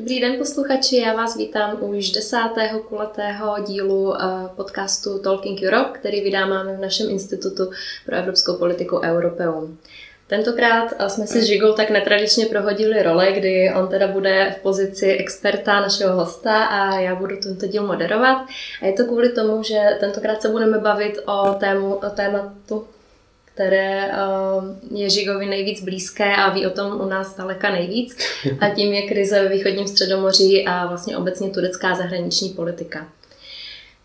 Dobrý den posluchači, já vás vítám u už desátého kulatého dílu eh, podcastu Talking Europe, který vydáváme v našem institutu pro evropskou politiku Europeum. Tentokrát eh, jsme si s Žigou tak netradičně prohodili role, kdy on teda bude v pozici experta našeho hosta a já budu tento díl moderovat. A je to kvůli tomu, že tentokrát se budeme bavit o, tému, o tématu které ehm, je Žigovi nejvíc blízké a ví o tom u nás daleka nejvíc. A tím je krize ve východním středomoří a vlastně obecně turecká zahraniční politika.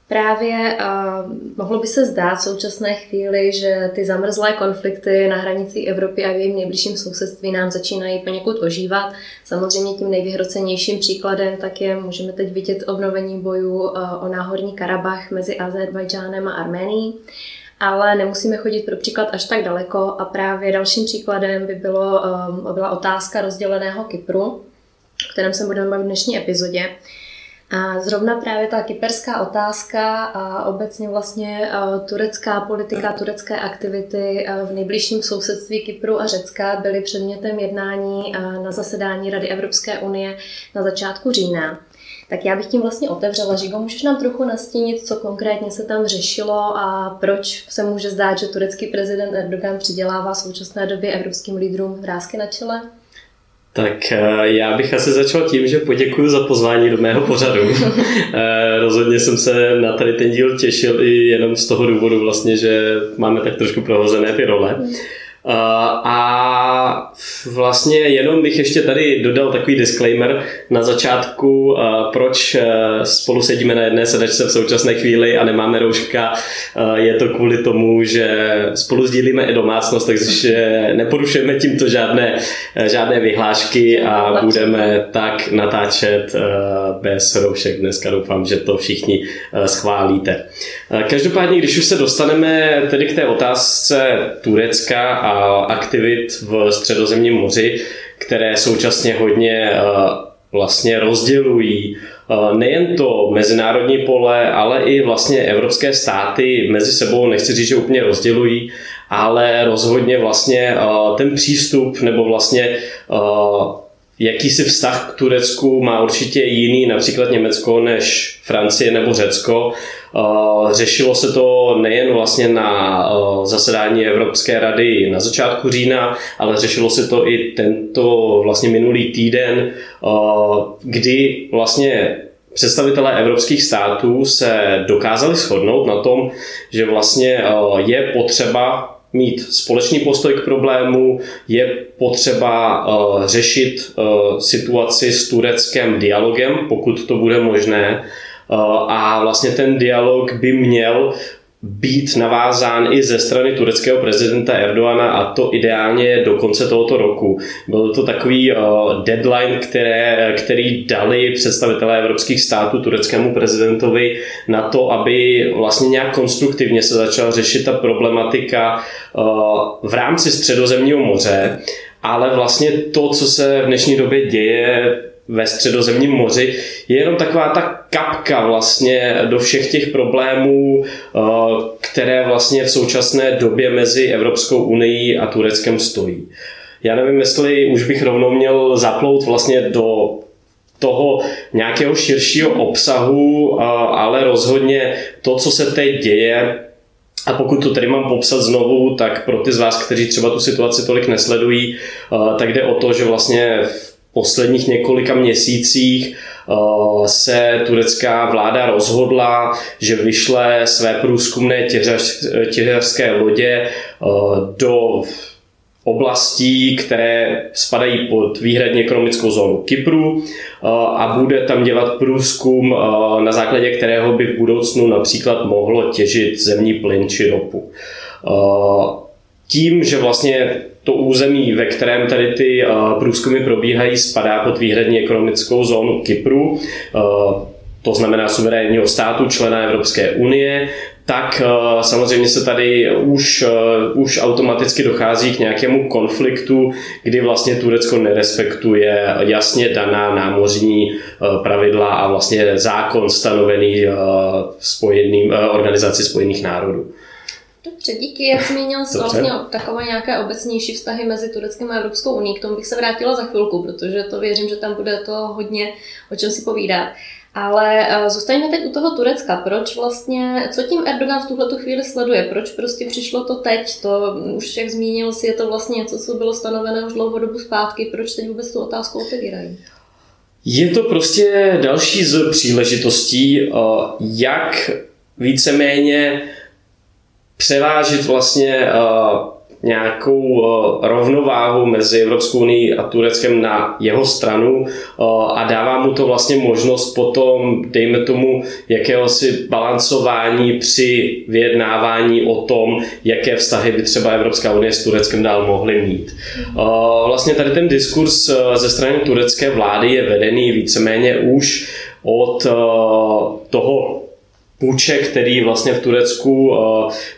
Právě uh, mohlo by se zdát v současné chvíli, že ty zamrzlé konflikty na hranicích Evropy a v jejím nejbližším sousedství nám začínají poněkud ožívat. Samozřejmě tím nejvyhrocenějším příkladem tak je, můžeme teď vidět obnovení bojů uh, o náhorní Karabach mezi Azerbajdžánem a Arménií ale nemusíme chodit pro příklad až tak daleko a právě dalším příkladem by bylo, um, byla otázka rozděleného Kypru, o kterém se budeme bavit v dnešní epizodě. A zrovna právě ta kyperská otázka a obecně vlastně uh, turecká politika, turecké aktivity uh, v nejbližším sousedství Kypru a Řecka byly předmětem jednání na zasedání Rady Evropské unie na začátku října. Tak já bych tím vlastně otevřela. Žigo, můžeš nám trochu nastínit, co konkrétně se tam řešilo a proč se může zdát, že turecký prezident Erdogan přidělává v současné době evropským lídrům vrázky na čele? Tak eh, já bych asi začal tím, že poděkuji za pozvání do mého pořadu. Eh, rozhodně jsem se na tady ten díl těšil i jenom z toho důvodu vlastně, že máme tak trošku prohozené ty role. Mm. Eh, a vlastně jenom bych ještě tady dodal takový disclaimer na začátku, eh, proč eh, spolu sedíme na jedné sedačce v současné chvíli a nemáme rouška. Je to kvůli tomu, že spolu sdílíme i domácnost, takže neporušujeme tímto žádné, žádné vyhlášky a budeme tak natáčet bez roušek. Dneska doufám, že to všichni schválíte. Každopádně, když už se dostaneme tedy k té otázce Turecka a aktivit v středozemním moři, které současně hodně eh, vlastně rozdělují eh, nejen to mezinárodní pole, ale i vlastně evropské státy mezi sebou, nechci říct, že úplně rozdělují, ale rozhodně vlastně eh, ten přístup nebo vlastně jakýsi vztah k Turecku má určitě jiný, například Německo, než Francie nebo Řecko. Řešilo se to nejen vlastně na zasedání Evropské rady na začátku října, ale řešilo se to i tento vlastně minulý týden, kdy vlastně představitelé evropských států se dokázali shodnout na tom, že vlastně je potřeba mít společný postoj k problému, je potřeba uh, řešit uh, situaci s Tureckem dialogem, pokud to bude možné. Uh, a vlastně ten dialog by měl být navázán i ze strany tureckého prezidenta Erdoana a to ideálně do konce tohoto roku. Byl to takový uh, deadline, které, který dali představitelé evropských států tureckému prezidentovi na to, aby vlastně nějak konstruktivně se začala řešit ta problematika uh, v rámci středozemního moře, ale vlastně to, co se v dnešní době děje ve středozemním moři, je jenom taková ta kapka vlastně do všech těch problémů, eh, které vlastně v současné době mezi Evropskou unii a Tureckem stojí. Já nevím, jestli už bych rovnou měl zaplout vlastně do toho nějakého širšího obsahu, eh, ale rozhodně to, co se teď děje, a pokud to tady mám popsat znovu, tak pro ty z vás, kteří třeba tu situaci tolik nesledují, eh, tak jde o to, že vlastně v posledních několika měsících eh, se turecká vláda rozhodla, že vyšle své průzkumné těžařské lodě eh, do oblastí, které spadají pod výhradně ekonomickou zónu Kypru eh, a bude tam dělat průzkum, na základě kterého by v budoucnu například mohlo těžit zemní plyn či ropu. Tím, že vlastně to území, ve kterém tady ty průzkumy probíhají, spadá pod výhradní ekonomickou zónu Kypru, to znamená suverénního státu, člena Evropské unie, tak samozřejmě se tady už, už automaticky dochází k nějakému konfliktu, kdy vlastně Turecko nerespektuje jasně daná námořní pravidla a vlastně zákon stanovený spojeným, organizaci spojených národů. Dobře, díky. Jak zmínil jsi vlastně takové nějaké obecnější vztahy mezi Tureckem a Evropskou unii, k tomu bych se vrátila za chvilku, protože to věřím, že tam bude to hodně o čem si povídat. Ale uh, zůstaňme teď u toho Turecka. Proč vlastně, co tím Erdogan v tuhle chvíli sleduje? Proč prostě přišlo to teď? To už, jak zmínil si, je to vlastně něco, co bylo stanovené už dlouhou dobu zpátky. Proč teď vůbec tu otázku otevírají? Je to prostě další z příležitostí, jak víceméně převážit vlastně nějakou uh, rovnováhu mezi Evropskou unii a Tureckem na jeho stranu uh, a dává mu to vlastně možnost potom, dejme tomu, jakéhosi balancování při vyjednávání o tom, jaké vztahy by třeba Evropská unie s Tureckem dál mohly mít. Vlastně tady ten diskurs ze strany turecké vlády je vedený víceméně už od toho půjče, který vlastně v Turecku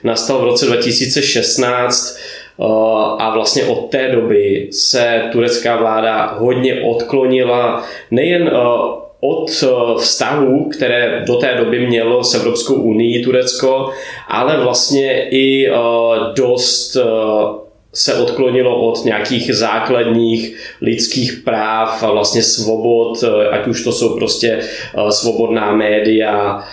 nastal v roce 2016 Eh, a vlastně od té doby se turecká vláda hodně odklonila nejen eh, od eh, vztahů, které do té doby mělo s Evropskou unii Turecko, ale vlastně i dost se odklonilo od nějakých základních lidských práv a vlastně svobod, ať už to jsou prostě svobodná média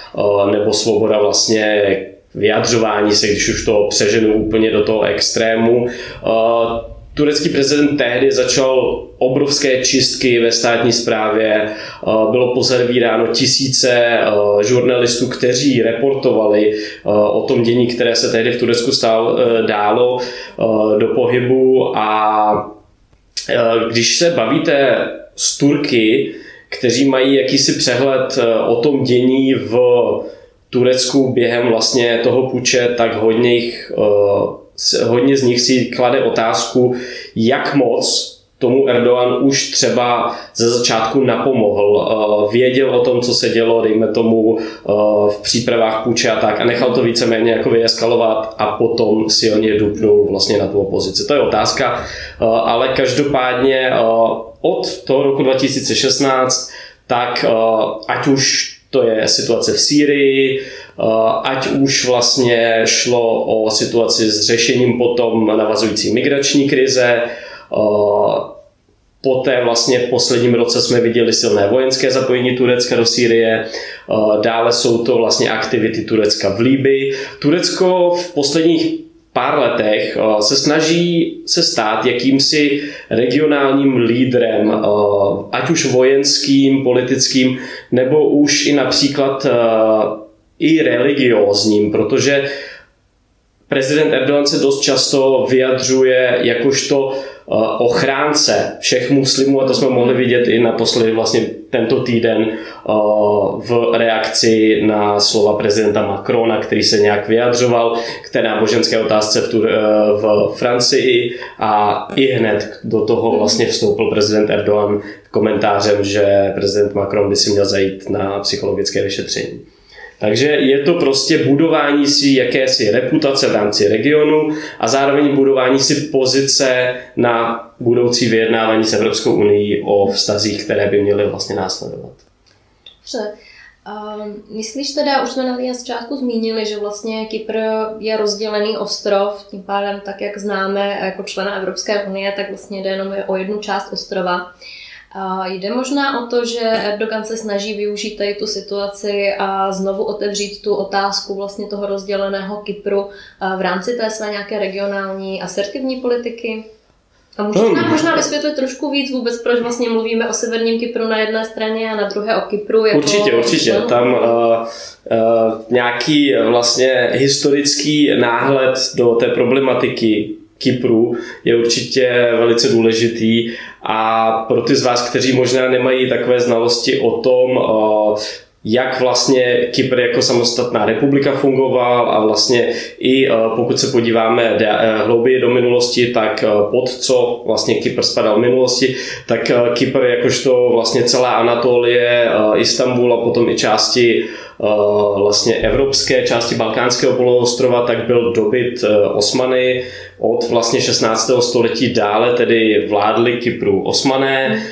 nebo svoboda vlastně vyjadřování se, když už to přeženu úplně do toho extrému. Turecký prezident tehdy začal obrovské čistky ve státní správě. Bylo pozervíráno tisíce žurnalistů, kteří reportovali o tom dění, které se tehdy v Turecku stál, dálo do pohybu. A když se bavíte s Turky, kteří mají jakýsi přehled o tom dění v Turecku během vlastně toho puče, tak hodně, jich, hodně z nich si klade otázku, jak moc tomu Erdogan už třeba ze začátku napomohl. Uh, věděl o tom, co se dělo, dejme tomu, uh, v přípravách půjče a tak a nechal to víceméně jako vyeskalovat a potom silně dupnul vlastně na tu opozici. To je otázka, ale každopádně od toho roku 2016 tak ať už to je situace v Sýrii, ať už vlastně šlo o situaci s řešením potom navazující migrační krize, Poté vlastně v posledním roce jsme viděli silné vojenské zapojení Turecka do Sýrie, dále jsou to vlastně aktivity Turecka v Líbii. Turecko v posledních pár letech eh, se snaží se stát jakýmsi regionálním lídrem, eh, ať už vojenským, politickým, nebo už i například eh, i religiózním, protože prezident Erdogan se dost často vyjadřuje jakožto ochránce všech muslimů a to jsme mohli vidět i naposledy vlastně tento týden eh, v reakci na slova prezidenta Macrona, který se nějak vyjadřoval k té náboženské otázce v, tu, eh, v Francii a i hned do toho vlastně vstoupil prezident Erdogan komentářem, že prezident Macron by si měl zajít na psychologické vyšetření. Takže je to prostě budování si jakési reputace v rámci regionu a zároveň budování si pozice na budoucí vyjednávání s Evropskou unii o vztazích, které by měly vlastně následovat. Dobře. Uh, myslíš teda, už jsme na začátku zmínili, že vlastně Kypr je rozdělený ostrov, tím pádem tak, jak známe jako člena Evropské unie, tak vlastně jde jenom o jednu část ostrova. Jde možná o to, že Erdogan se snaží využít tady tu situaci a znovu otevřít tu otázku vlastně toho rozděleného Kypru v rámci té své nějaké regionální asertivní politiky? A můžete nám možná vysvětlit trošku víc vůbec, proč vlastně mluvíme o severním Kypru na jedné straně a na druhé o Kypru? Jako určitě, určitě. No? Tam uh, uh, nějaký vlastně historický náhled do té problematiky Kypru je určitě velice důležitý. A pro ty z vás, kteří možná nemají takové znalosti o tom, jak vlastně Kypr jako samostatná republika fungoval a vlastně i pokud se podíváme hlouběji do minulosti, tak pod co vlastně Kypr spadal v minulosti, tak Kypr jakožto vlastně celá Anatolie, Istanbul a potom i části vlastně evropské části Balkánského poloostrova, tak byl dobyt Osmany od vlastně 16. století dále tedy vládli Kypru Osmané.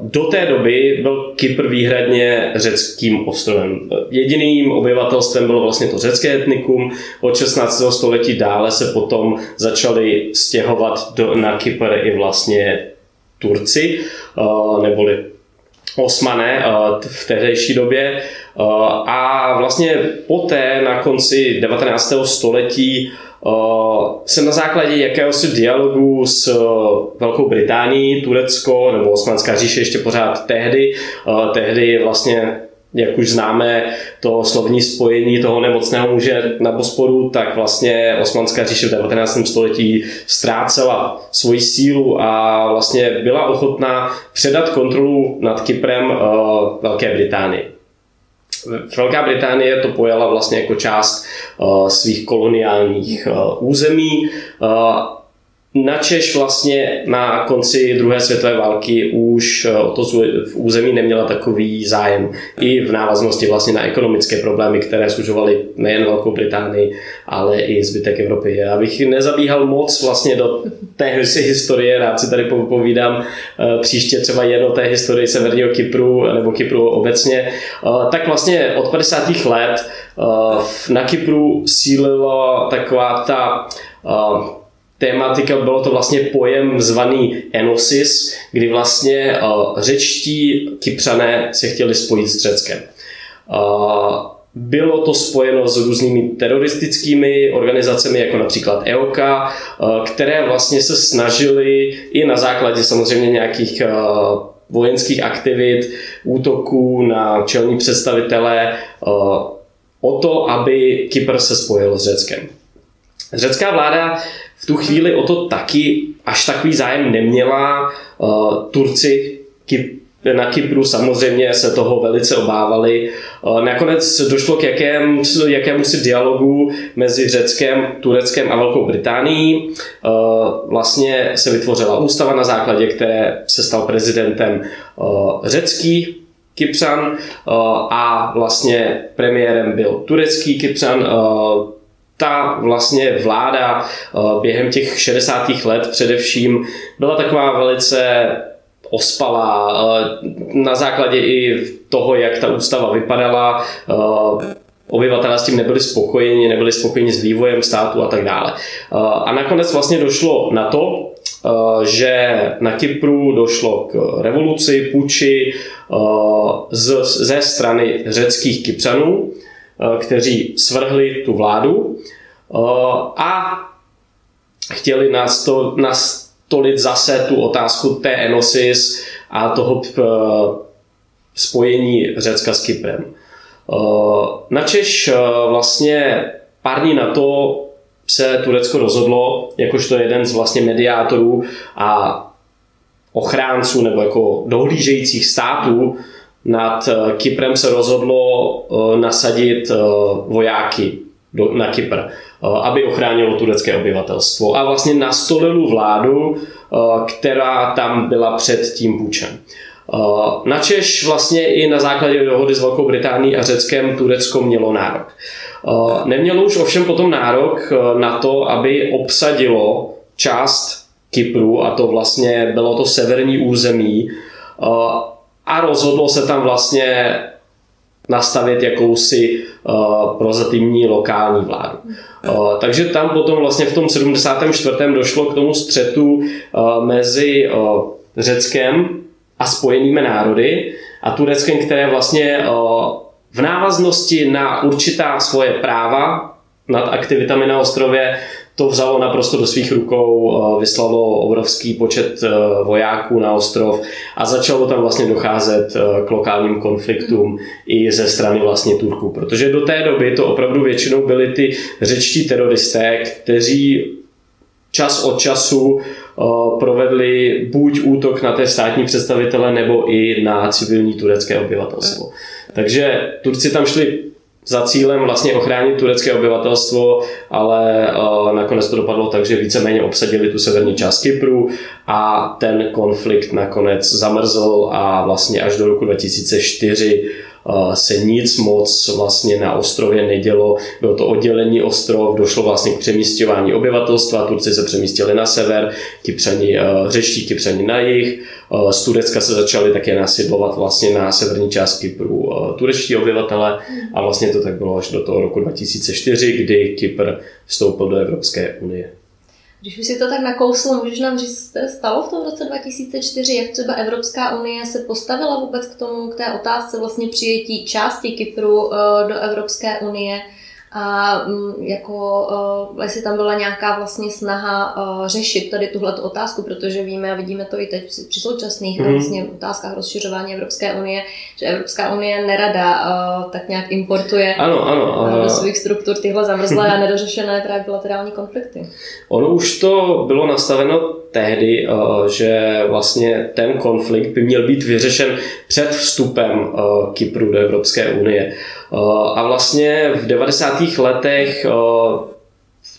Do té doby byl Kypr výhradně řeckým ostrovem. Jediným obyvatelstvem bylo vlastně to řecké etnikum. Od 16. století dále se potom začali stěhovat do, na Kypr i vlastně Turci, neboli Osmané v tehdejší době. A vlastně poté na konci 19. století se na základě jakéhosi dialogu s Velkou Británií, Turecko nebo Osmanská říše ještě pořád tehdy, tehdy vlastně jak už známe to slovní spojení toho nemocného muže na Bosporu, tak vlastně Osmanská říše v 19. století ztrácela svoji sílu a vlastně byla ochotná předat kontrolu nad Kyprem Velké Británii. Velká Británie to pojala vlastně jako část uh, svých koloniálních uh, území. Uh, Načež vlastně na konci druhé světové války už eh, o to v území neměla takový zájem. I v návaznosti vlastně na ekonomické problémy, které služovaly nejen Velkou Británii, ale i zbytek Evropy. Já bych nezabíhal moc vlastně do té historie, rád si tady povídám eh, příště třeba jen o té historii Severního Kypru nebo Kypru obecně. Eh, tak vlastně od 50. let na Kypru sílila taková ta tématika, bylo to vlastně pojem zvaný enosis, kdy vlastně uh, řečtí kypřané se chtěli spojit s Řeckem. Uh, bylo to spojeno s různými teroristickými organizacemi, jako například EOKA, které vlastně se snažily i na základě samozřejmě nějakých vojenských aktivit, útoků na čelní představitele o to, aby Kypr se spojil s Řeckem. Řecká vláda v tu chvíli o to taky až takový zájem neměla. Uh, Turci na Kypru samozřejmě se toho velice obávali. Uh, nakonec došlo k jakém, jakému si dialogu mezi Řeckem, Tureckem a Velkou Británií. Uh, vlastně se vytvořila ústava, na základě které se stal prezidentem řecký Kypřan a vlastně premiérem byl turecký Kypřan ta vlastně vláda eh, během těch 60. let především byla taková velice ospalá eh, na základě i toho, jak ta ústava vypadala. Eh, obyvatelé s tím nebyli spokojeni, nebyli spokojeni s vývojem státu a tak dále. A nakonec vlastně došlo na to, že na Kypru došlo k revoluci, puči ze strany řeckých Kypřanů, kteří svrhli tu vládu eh, a chtěli nastolit zase tu otázku té enosis a toho eh, spojení Řecka s Kyprem. Načež vlastně pár dní na to se Turecko rozhodlo, jakožto jeden z vlastně mediátorů a ochránců nebo jako dohlížejících států nad eh, Kyprem se rozhodlo eh, nasadit eh, vojáky na Kypr, aby ochránilo turecké obyvatelstvo a vlastně nastolil vládu, která tam byla před tím půjčem. Načež vlastně i na základě dohody s Velkou Británií a Řeckem Turecko mělo nárok. Nemělo už ovšem potom nárok na to, aby obsadilo část Kypru, a to vlastně bylo to severní území, a rozhodlo se tam vlastně nastavit jakousi uh, prozatímní lokální vládu. Uh, takže tam potom vlastně v tom 74. došlo k tomu střetu uh, mezi uh, Řeckem a spojenými národy a Tureckem, které vlastně uh, v návaznosti na určitá svoje práva nad aktivitami na ostrově to vzalo naprosto do svých rukou, eh, vyslalo obrovský počet eh, vojáků na ostrov a začalo tam vlastně docházet eh, k lokálním konfliktům i ze strany vlastně Turků, protože do té doby to opravdu většinou byli ty řečtí teroristé, kteří čas od času provedli buď útok na té státní představitele nebo i na civilní turecké obyvatelstvo. Takže Turci tam šli za cílem vlastně ochránit turecké obyvatelstvo, ale nakonec to dopadlo tak, že víceméně obsadili tu severní část Kypru a ten konflikt nakonec zamrzl a vlastně až do roku 2004 se nic moc vlastně na ostrově nedělo. Bylo to oddělení ostrov, došlo vlastně k přemístěvání obyvatelstva, Turci se přemístili na sever, Kypřani, řeští Kypřani na jih, z Turecka se začali také nasidlovat vlastně na severní část Kypru turečtí obyvatele a vlastně to tak bylo až do toho roku 2004, kdy Kypr vstoupil do Evropské unie. Když už si to tak nakousl, můžeš nám říct, co se stalo v tom roce 2004, jak třeba Evropská unie se postavila vůbec k tomu, k té otázce vlastně přijetí části Kypru eh, do Evropské unie a mm, jako, uh, jestli tam byla nějaká vlastně snaha uh, řešit tady tuhle otázku, protože víme a vidíme to i teď při současných mm. vlastně otázkách rozšiřování Evropské unie, že Evropská unie nerada tak nějak importuje ano, ano, do svých struktur tyhle zamrzlé a nedořešené právě bilaterální konflikty. Ono už to bylo nastaveno tehdy, že vlastně ten konflikt by měl být vyřešen před vstupem Kypru do Evropské unie. A vlastně v 90. letech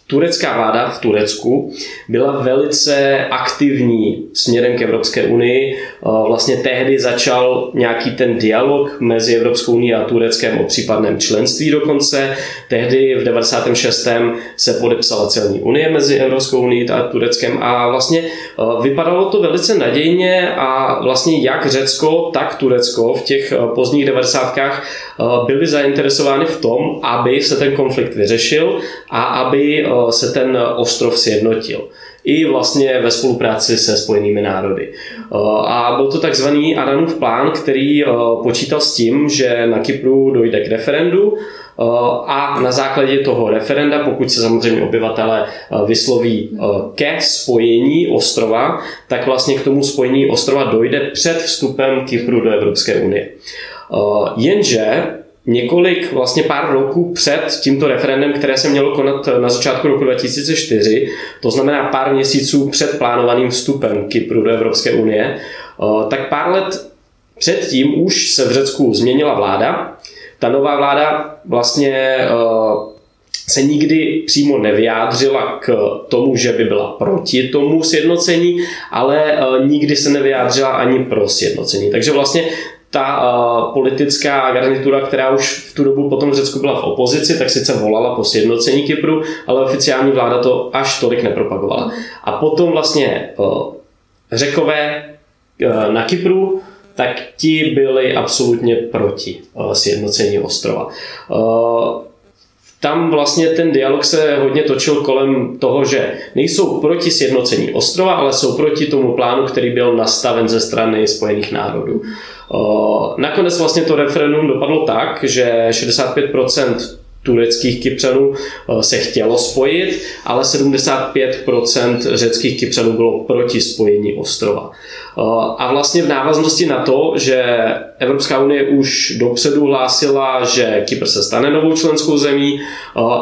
turecká vláda v Turecku byla velice aktivní směrem k Evropské unii. Vlastně tehdy začal nějaký ten dialog mezi Evropskou unii a Tureckem o případném členství dokonce. Tehdy v 96. se podepsala celní unie mezi Evropskou unii a Tureckem a vlastně vypadalo to velice nadějně a vlastně jak Řecko, tak Turecko v těch pozdních 90. byly zainteresovány v tom, aby se ten konflikt vyřešil a aby se ten ostrov sjednotil. I vlastně ve spolupráci se Spojenými národy. A byl to takzvaný Aranův plán, který počítal s tím, že na Kypru dojde k referendu, a na základě toho referenda, pokud se samozřejmě obyvatele vysloví ke spojení ostrova, tak vlastně k tomu spojení ostrova dojde před vstupem Kypru do Evropské unie. Jenže několik, vlastně pár roků před tímto referendem, které se mělo konat na začátku roku 2004, to znamená pár měsíců před plánovaným vstupem Kypru do Evropské unie, eh, tak pár let předtím už se v Řecku změnila vláda. Ta nová vláda vlastně eh, se nikdy přímo nevyjádřila k tomu, že by byla proti tomu sjednocení, ale eh, nikdy se nevyjádřila ani pro sjednocení. Takže vlastně ta uh, politická garnitura, která už v tu dobu potom v Řecku byla v opozici, tak sice volala po sjednocení Kypru, ale oficiální vláda to až tolik nepropagovala. A potom vlastně uh, Řekové uh, na Kypru, tak ti byli absolutně proti uh, sjednocení ostrova. Uh, tam vlastně ten dialog se hodně točil kolem toho, že nejsou proti sjednocení ostrova, ale jsou proti tomu plánu, který byl nastaven ze strany Spojených národů. Nakonec vlastně to referendum dopadlo tak, že 65% tureckých Kypřanů se chtělo spojit, ale 75% řeckých Kypřanů bylo proti spojení ostrova. A vlastně v návaznosti na to, že Evropská unie už dopředu hlásila, že Kypr se stane novou členskou zemí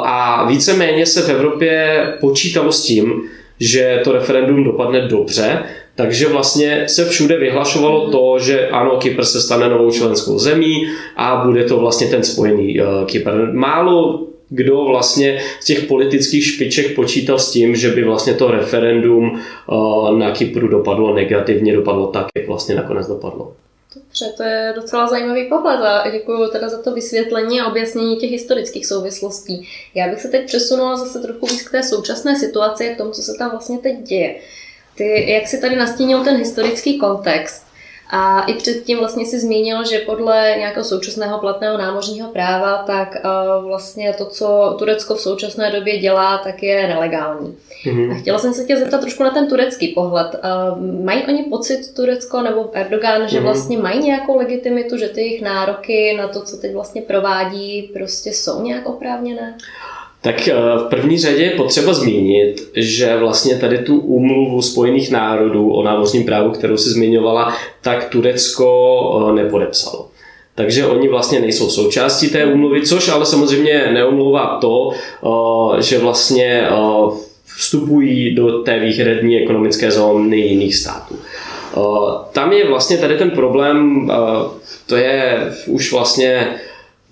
a víceméně se v Evropě počítalo s tím, že to referendum dopadne dobře, takže vlastně se všude vyhlašovalo to, že ano, Kypr se stane novou členskou zemí a bude to vlastně ten spojený uh, Kypr. Málo kdo vlastně z těch politických špiček počítal s tím, že by vlastně to referendum uh, na Kypru dopadlo negativně, dopadlo tak, jak vlastně nakonec dopadlo. Dobře, to je docela zajímavý pohled a děkuji teda za to vysvětlení a objasnění těch historických souvislostí. Já bych se teď přesunula zase trochu víc k té současné situaci a k tomu, co se tam vlastně teď děje. Ty, jak si tady nastínil ten historický kontext, a i předtím vlastně si zmínil, že podle nějakého současného platného námořního práva, tak uh, vlastně to, co Turecko v současné době dělá, tak je nelegální. Mm-hmm. A chtěla jsem se tě zeptat trošku na ten turecký pohled. Uh, mají oni pocit Turecko nebo Erdogan, že mm-hmm. vlastně mají nějakou legitimitu, že ty jejich nároky na to, co teď vlastně provádí, prostě jsou nějak oprávněné? Tak eh, v první řadě je potřeba zmínit, že vlastně tady tu úmluvu Spojených národů o námořním právu, kterou si zmiňovala, tak Turecko eh, nepodepsalo. Takže oni vlastně nejsou součástí té úmluvy, což ale samozřejmě neomlouvá to, eh, že vlastně vstupují do té výhradní ekonomické zóny jiných států. Tam je vlastně tady ten problém, to je už vlastně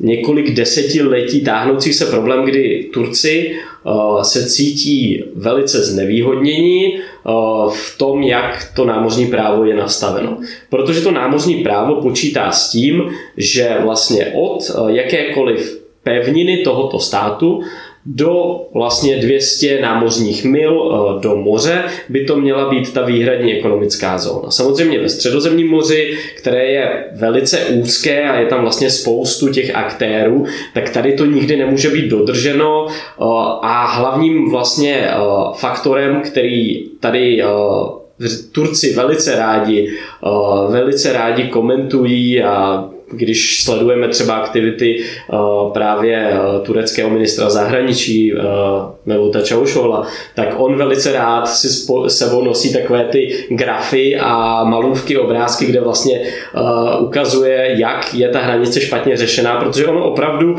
několik desetiletí táhnoucí se problém, kdy Turci uh, se cítí velice znevýhodnění v tom, jak to námořní právo je nastaveno. Protože to námořní právo počítá s tím, že vlastně od jakékoliv pevniny tohoto státu do vlastně 200 námořních mil eh, do moře by to měla být ta výhradní ekonomická zóna. Samozřejmě ve středozemním moři, které je velice úzké a je tam vlastně spoustu těch aktérů, tak tady to nikdy nemůže být dodrženo eh, a hlavním vlastně eh, faktorem, který tady Turci velice rádi, velice rádi komentují a když sledujeme třeba aktivity uh, právě uh, tureckého ministra zahraničí uh, Meluta Čaušola, tak on velice rád si sebou nosí takové ty grafy a malůvky, obrázky, kde vlastně ukazuje, jak je ta hranice špatně řešená, protože ono opravdu,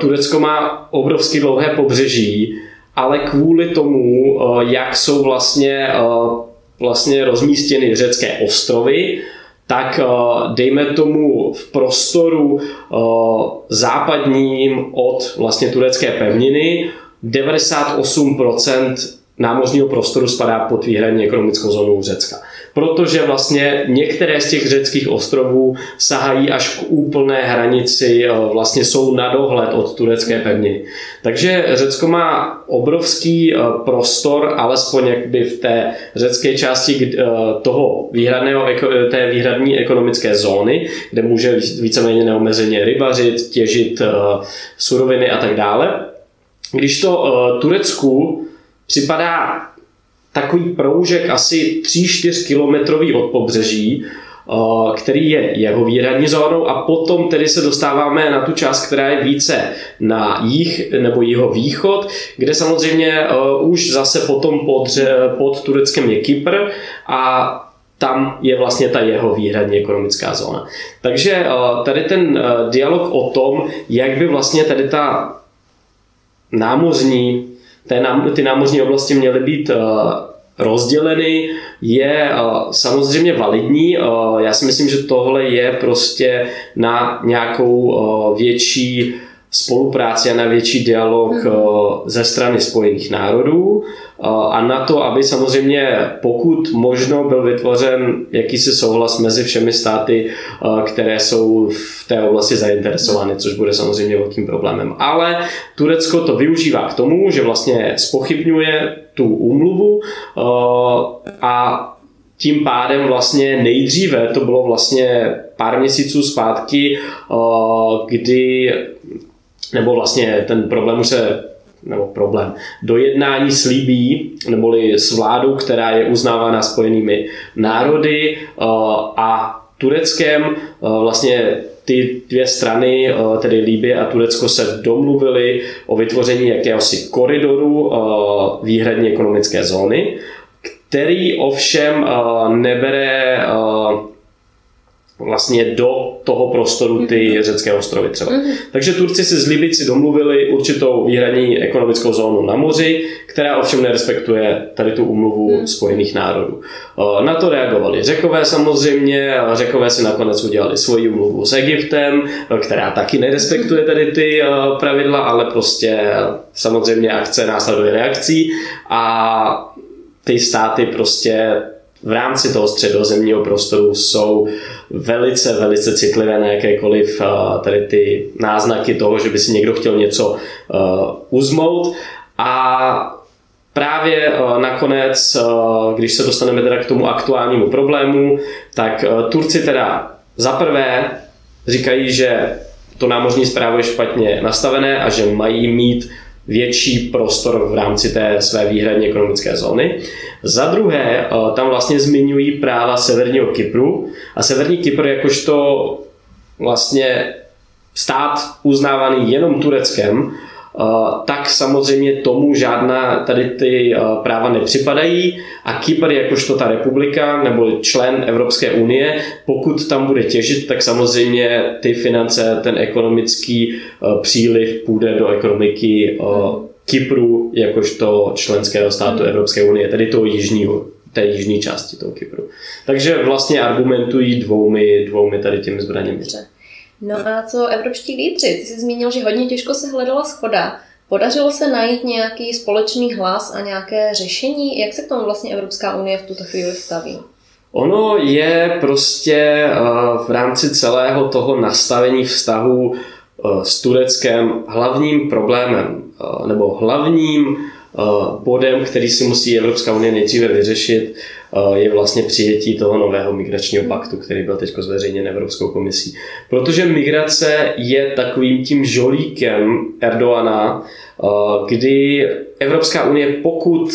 Turecko má obrovsky dlouhé pobřeží, ale kvůli tomu, jak jsou vlastně, vlastně rozmístěny řecké ostrovy, tak eh, dejme tomu v prostoru eh, západním od vlastně turecké pevniny 98% námořního prostoru spadá pod výhradní ekonomickou zónu Řecka protože vlastně některé z těch řeckých ostrovů sahají až k úplné hranici, eh, vlastně jsou na dohled od turecké pevniny. Takže Řecko má obrovský eh, prostor, alespoň jakby v té řecké části eh, toho výhradného, té výhradní ekonomické zóny, kde může víceméně neomezeně rybařit, těžit suroviny a tak dále. Když to Turecku připadá takový proužek asi 3-4 kilometrový od pobřeží, eh, který je jeho výhradní zónou a potom tedy se dostáváme na tu část, která je více na jih nebo jeho východ, kde samozřejmě uh, už zase potom pod, pod Tureckem je Kypr a tam je vlastně ta jeho výhradní ekonomická zóna. Takže uh, tady ten dialog o tom, jak by vlastně tady ta námořní ty námořní oblasti měly být eh, rozděleny, je eh, samozřejmě validní. Eh, já si myslím, že tohle je prostě na nějakou větší spolupráci a na větší dialog mm. ze strany Spojených národů a na to, aby samozřejmě pokud možno byl vytvořen jakýsi souhlas mezi všemi státy, které jsou v té oblasti zainteresovány, což bude samozřejmě velkým problémem. Ale Turecko to využívá k tomu, že vlastně spochybňuje tu úmluvu a tím pádem vlastně nejdříve, to bylo vlastně pár měsíců zpátky, kdy nebo vlastně ten problém se nebo problém. Do jednání s Libí, neboli s vládou, která je uznávána spojenými národy eh, a Tureckem, eh, vlastně ty dvě strany, eh, tedy Líbie a Turecko, se domluvili o vytvoření jakéhosi koridoru výhradní ekonomické zóny, který ovšem nebere vlastně do toho prostoru ty mhm. řecké ostrovy třeba. Mm-hmm. Takže Turci si z Libici domluvili určitou výhradní ekonomickou zónu na moři, která ovšem nerespektuje tady tu umluvu mm. Spojených národů. Na to reagovali Řekové samozřejmě, Řekové si nakonec udělali svoji umluvu s Egyptem, která taky nerespektuje tady ty pravidla, ale prostě samozřejmě akce následuje reakcí a ty státy prostě v rámci toho středozemního prostoru jsou velice, velice citlivé na jakékoliv uh, tady ty náznaky toho, že by si někdo chtěl něco uh, uzmout. A Právě uh, nakonec, když se dostaneme teda k tomu aktuálnímu problému, tak Turci teda za prvé říkají, že to námořní zprávo je špatně nastavené a že mají mít větší prostor v rámci té své výhradní ekonomické zóny. Za druhé, eh, tam vlastně zmiňují práva Severního Kypru a Severní Kypr jakožto vlastně stát uznávaný jenom Tureckem, tak samozřejmě tomu žádná tady ty práva nepřipadají a Kypr jakožto ta republika nebo člen Evropské unie, pokud tam bude těžit, tak samozřejmě ty finance, ten ekonomický příliv půjde do ekonomiky Kypru jakožto členského státu hmm. Evropské unie, tedy toho jižního, té jižní části toho Kypru. Takže vlastně argumentují dvoumi, dvoumi tady těmi zbraněmi. No a co evropští lídři? Ty jsi zmínil, že hodně těžko se hledala schoda. Podařilo se najít nějaký společný hlas a nějaké řešení? Jak se k tomu vlastně Evropská unie v tuto chvíli staví? Ono je prostě eh, v rámci celého toho nastavení vztahu eh, s Tureckem hlavním problémem eh, nebo hlavním bodem, který si musí Evropská unie nejdříve vyřešit, je vlastně přijetí toho nového migračního paktu, který byl teď zveřejněn Evropskou komisí. Protože migrace je takovým tím žolíkem Erdoana, kdy Evropská unie, pokud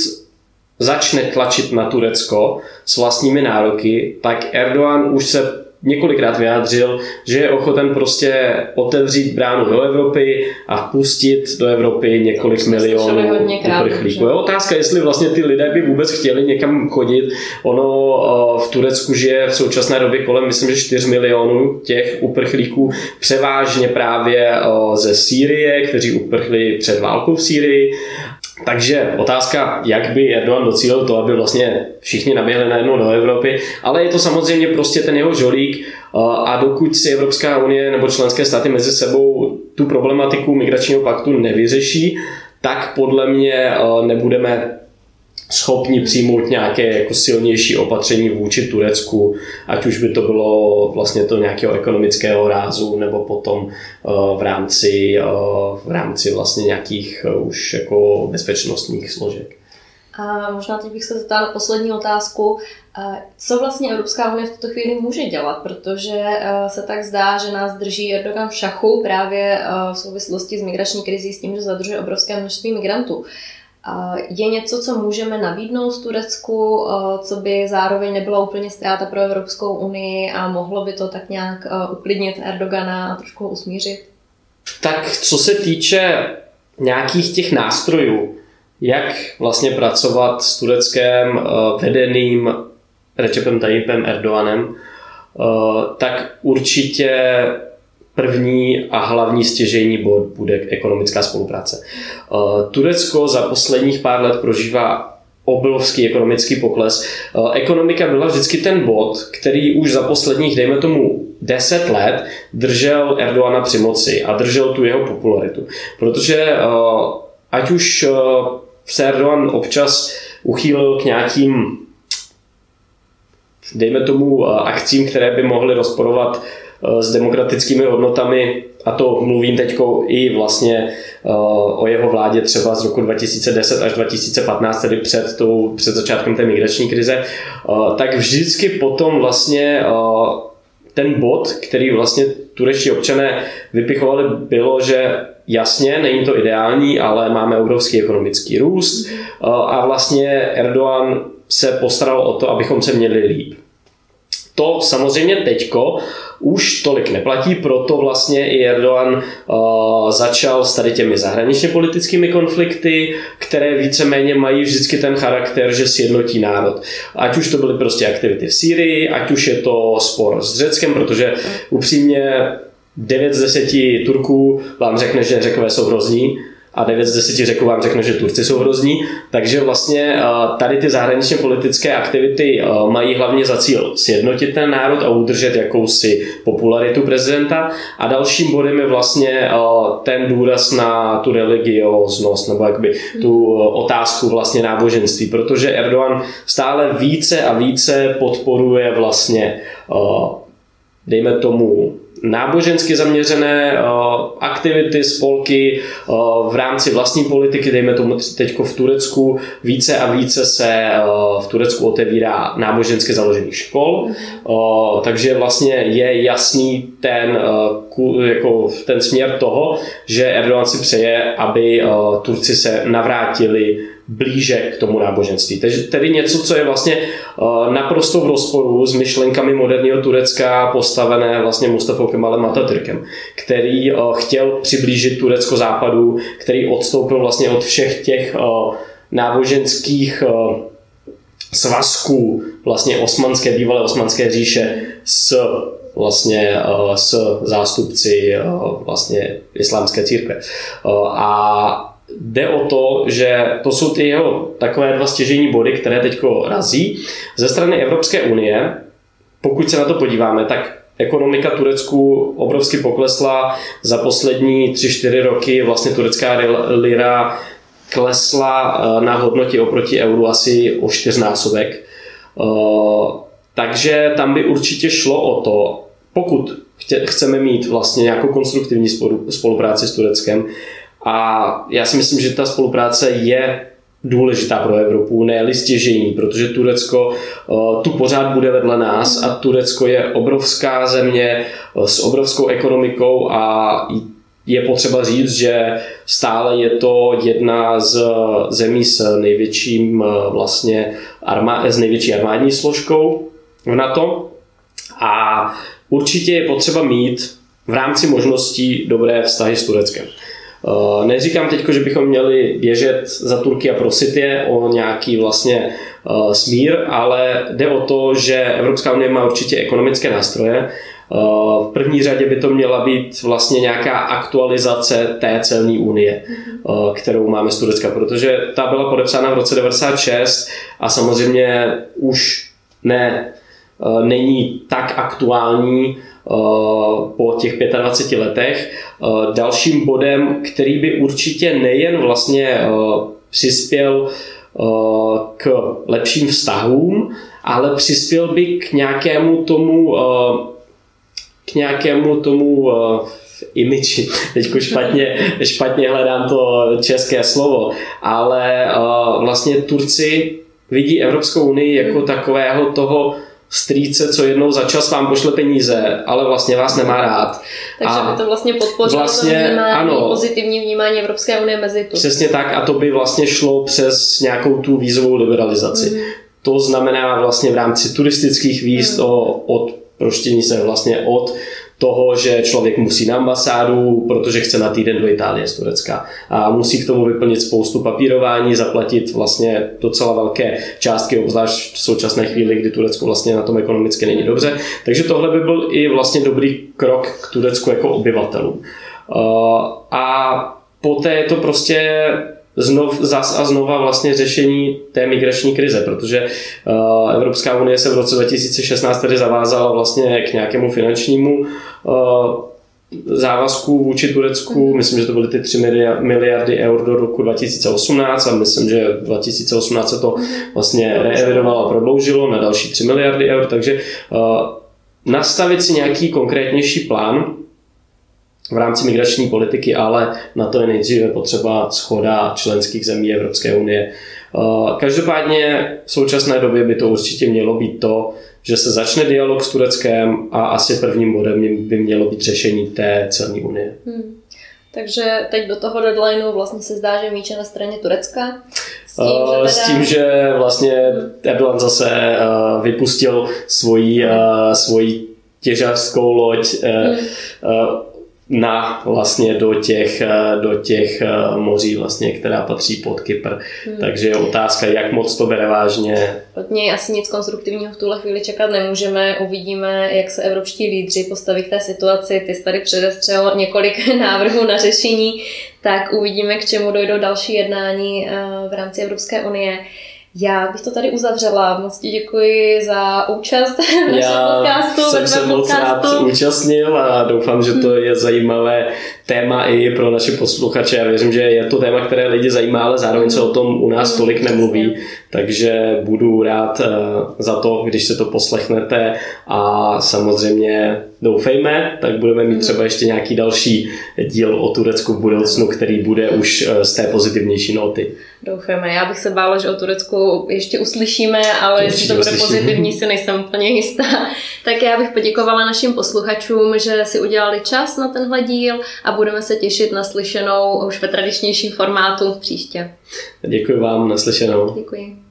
začne tlačit na Turecko s vlastními nároky, tak Erdogan už se několikrát vyjádřil, že je ochoten prostě otevřít bránu do Evropy a vpustit do Evropy několik milionů uprchlíků. Je otázka, jestli vlastně ty lidé by vůbec chtěli někam chodit. Ono eh, v Turecku žije v současné době kolem, myslím, že 4 milionů těch uprchlíků, převážně právě eh, ze Sýrie, kteří uprchli před válkou v Sýrii takže otázka, jak by Erdogan docílil to, aby vlastně všichni naběhli najednou do Evropy, ale je to samozřejmě prostě ten jeho žolík a dokud si Evropská unie nebo členské státy mezi sebou tu problematiku migračního paktu nevyřeší, tak podle mě nebudeme schopni přijmout nějaké jako silnější opatření vůči Turecku, ať už by to bylo vlastně to nějakého ekonomického rázu, nebo potom eh, v rámci, eh, v rámci vlastně nějakých eh, už jako bezpečnostních složek. A možná teď bych se zeptala poslední otázku. Co vlastně Evropská unie v tuto chvíli může dělat? Protože se tak zdá, že nás drží Erdogan v šachu právě v souvislosti s migrační krizí s tím, že zadržuje obrovské množství migrantů. Je něco, co můžeme nabídnout Turecku, co by zároveň nebyla úplně ztráta pro Evropskou unii a mohlo by to tak nějak uklidnit Erdogana a trošku ho usmířit? Tak co se týče nějakých těch nástrojů, jak vlastně pracovat s Tureckem vedeným Recepem Tayyipem Erdoganem, tak určitě První a hlavní stěžejní bod bude ekonomická spolupráce. Eh, Turecko za posledních pár let prožívá obrovský ekonomický pokles. Eh, ekonomika byla vždycky ten bod, který už za posledních, dejme tomu, 10 let držel Erdoana při moci a držel tu jeho popularitu. Protože eh, ať už se Erdogan občas uchýlil k nějakým dejme tomu akcím, které by mohly rozporovat s demokratickými hodnotami, a to mluvím teď i vlastně eh, o jeho vládě třeba z roku 2010 až 2015, tedy před, tou, před začátkem té migrační krize, eh, tak vždycky potom vlastně ten bod, který vlastně turečtí občané vypichovali, bylo, že jasně, není to ideální, ale máme obrovský ekonomický růst a vlastně Erdogan se postaral o to, abychom se měli líp. To samozřejmě teďko už tolik neplatí, proto vlastně i Erdogan uh, začal s tady těmi zahraničně politickými konflikty, které víceméně mají vždycky ten charakter, že sjednotí národ. Ať už to byly prostě aktivity v Sýrii, ať už je to spor s Řeckem, protože upřímně 9 z 10 Turků vám řekne, že Řekové jsou hrozní, a 9 z 10 řeků vám řekne, že Turci jsou hrozní. Takže vlastně eh, tady ty zahraničně politické aktivity eh, mají hlavně za cíl sjednotit ten národ a udržet jakousi popularitu prezidenta. A dalším bodem je vlastně eh, ten důraz na tu religioznost nebo jakby tu otázku vlastně náboženství, protože Erdogan stále více a více podporuje vlastně dejme tomu nábožensky zaměřené uh, aktivity, spolky uh, v rámci vlastní politiky, dejme tomu teď v Turecku, více a více se uh, v Turecku otevírá nábožensky založených škol, takže vlastně je jasný ten, jako ten směr toho, že Erdogan si přeje, aby Turci se navrátili blíže k tomu náboženství. Takže tedy něco, co je vlastně uh, naprosto v rozporu s myšlenkami moderního Turecka postavené vlastně Mustafou Kemalem Atatürkem, který uh, chtěl přiblížit Turecko západu, který odstoupil vlastně od všech těch uh, náboženských svazků vlastně osmanské, bývalé osmanské říše s vlastně s zástupci vlastně islámské církve. A jde o to, že to jsou ty jeho takové dva stěžení body, které teď razí. Ze strany Evropské unie, pokud se na to podíváme, tak ekonomika Turecku obrovsky poklesla. Za poslední 3-4 roky vlastně turecká lira klesla eh, na hodnotě oproti euru asi o čtyřnásobek. Eh, takže tam by určitě šlo o to, pokud chceme mít vlastně nějakou konstruktivní spolupráci s Tureckem, a já si myslím, že ta spolupráce je důležitá pro Evropu, ne stěžejní, protože Turecko uh, tu pořád bude vedle nás a Turecko je obrovská země uh, s obrovskou ekonomikou a je potřeba říct, že stále je to jedna z zemí s největším uh, vlastně armá- s největší armádní složkou v NATO a určitě je potřeba mít v rámci možností dobré vztahy s Tureckem. Eh, neříkám teď, že bychom měli běžet za Turky a prosit je o nějaký vlastně eh, smír, ale jde o to, že Evropská unie má určitě ekonomické nástroje. Eh, v první řadě by to měla být vlastně nějaká aktualizace té celní unie, kterou máme z Turecka, protože ta byla podepsána v roce 96 a samozřejmě už ne, není tak aktuální, po těch 25 letech. Eh, dalším bodem, který by určitě nejen vlastně eh, přispěl k lepším vztahům, ale přispěl by k nějakému tomu k nějakému tomu imiči. Teď špatně, špatně hledám to české slovo, ale vlastně Turci vidí Evropskou unii jako takového toho strýce, co jednou za čas vám pošle peníze, ale vlastně vás nemá rád. Takže a by to vlastně podpořilo vlastně, vnímání, ano, pozitivní vnímání Evropské unie mezi tu. Přesně tak a to by vlastně šlo přes nějakou tu vízovou liberalizaci. Mm. To znamená vlastně v rámci turistických víz mm. o, od proštění se vlastně od toho, že člověk musí na ambasádu, protože chce na týden do Itálie z Turecka a musí k tomu vyplnit spoustu papírování, zaplatit vlastně docela velké částky, obzvlášť v současné chvíli, kdy Turecko vlastně na tom ekonomicky není dobře. Takže tohle by byl i vlastně dobrý krok k Turecku jako obyvatelům. A poté je to prostě znov, zas a znova vlastně řešení té migrační krize, protože uh, Evropská unie se v roce 2016 tedy zavázala vlastně k nějakému finančnímu uh, závazku vůči Turecku. Mhm. Myslím, že to byly ty 3 miliardy eur do roku 2018 a myslím, že 2018 se to mhm. vlastně reevidovalo a prodloužilo na další 3 miliardy eur, takže uh, nastavit si nějaký konkrétnější plán, v rámci migrační politiky, ale na to je nejdříve potřeba schoda členských zemí Evropské unie. Eh, každopádně v současné době by to určitě mělo být to, že se začne dialog s Tureckem a asi prvním bodem by mělo být řešení té celní unie. Hmm. Takže teď do toho deadlineu vlastně se zdá, že míče na straně Turecka. S tím, že, teda... s tím, že vlastně Erdogan zase uh, vypustil svoji, uh, svoji těžařskou loď hmm. Na vlastně do těch, eh, do těch eh, moří, vlastně, která patří pod Kypr. Hmm. Takže je otázka, jak moc to bere vážně. Od něj asi nic konstruktivního v tuhle chvíli čekat nemůžeme. Uvidíme, jak se evropští lídři postaví k té situaci. Ty jsi tady předestřel několik návrhů na řešení, tak uvidíme, k čemu dojdou další jednání eh, v rámci Evropské unie. Já bych to tady uzavřela. Moc ti děkuji za účast v našem Já podcastu. jsem se moc rád účastnil a doufám, že to je zajímavé téma i pro naše posluchače. Já věřím, že je to téma, které lidi zajímá, ale zároveň se o tom u nás tolik nemluví. Takže budu rád eh, za to, když se to poslechnete a samozřejmě doufejme, tak budeme mít třeba ještě nějaký další díl o Turecku v budoucnu, který bude už eh, z té pozitivnější noty. Doufáme. Já bych se bála, že o Turecku ještě uslyšíme, ale jestli to bude pozitivní, si nejsem úplně jistá. Tak já bych poděkovala našim posluchačům, že si udělali čas na tenhle díl a budeme se těšit na slyšenou už ve tradičnějším formátu příště. Děkuji vám, naslyšenou. Děkuji.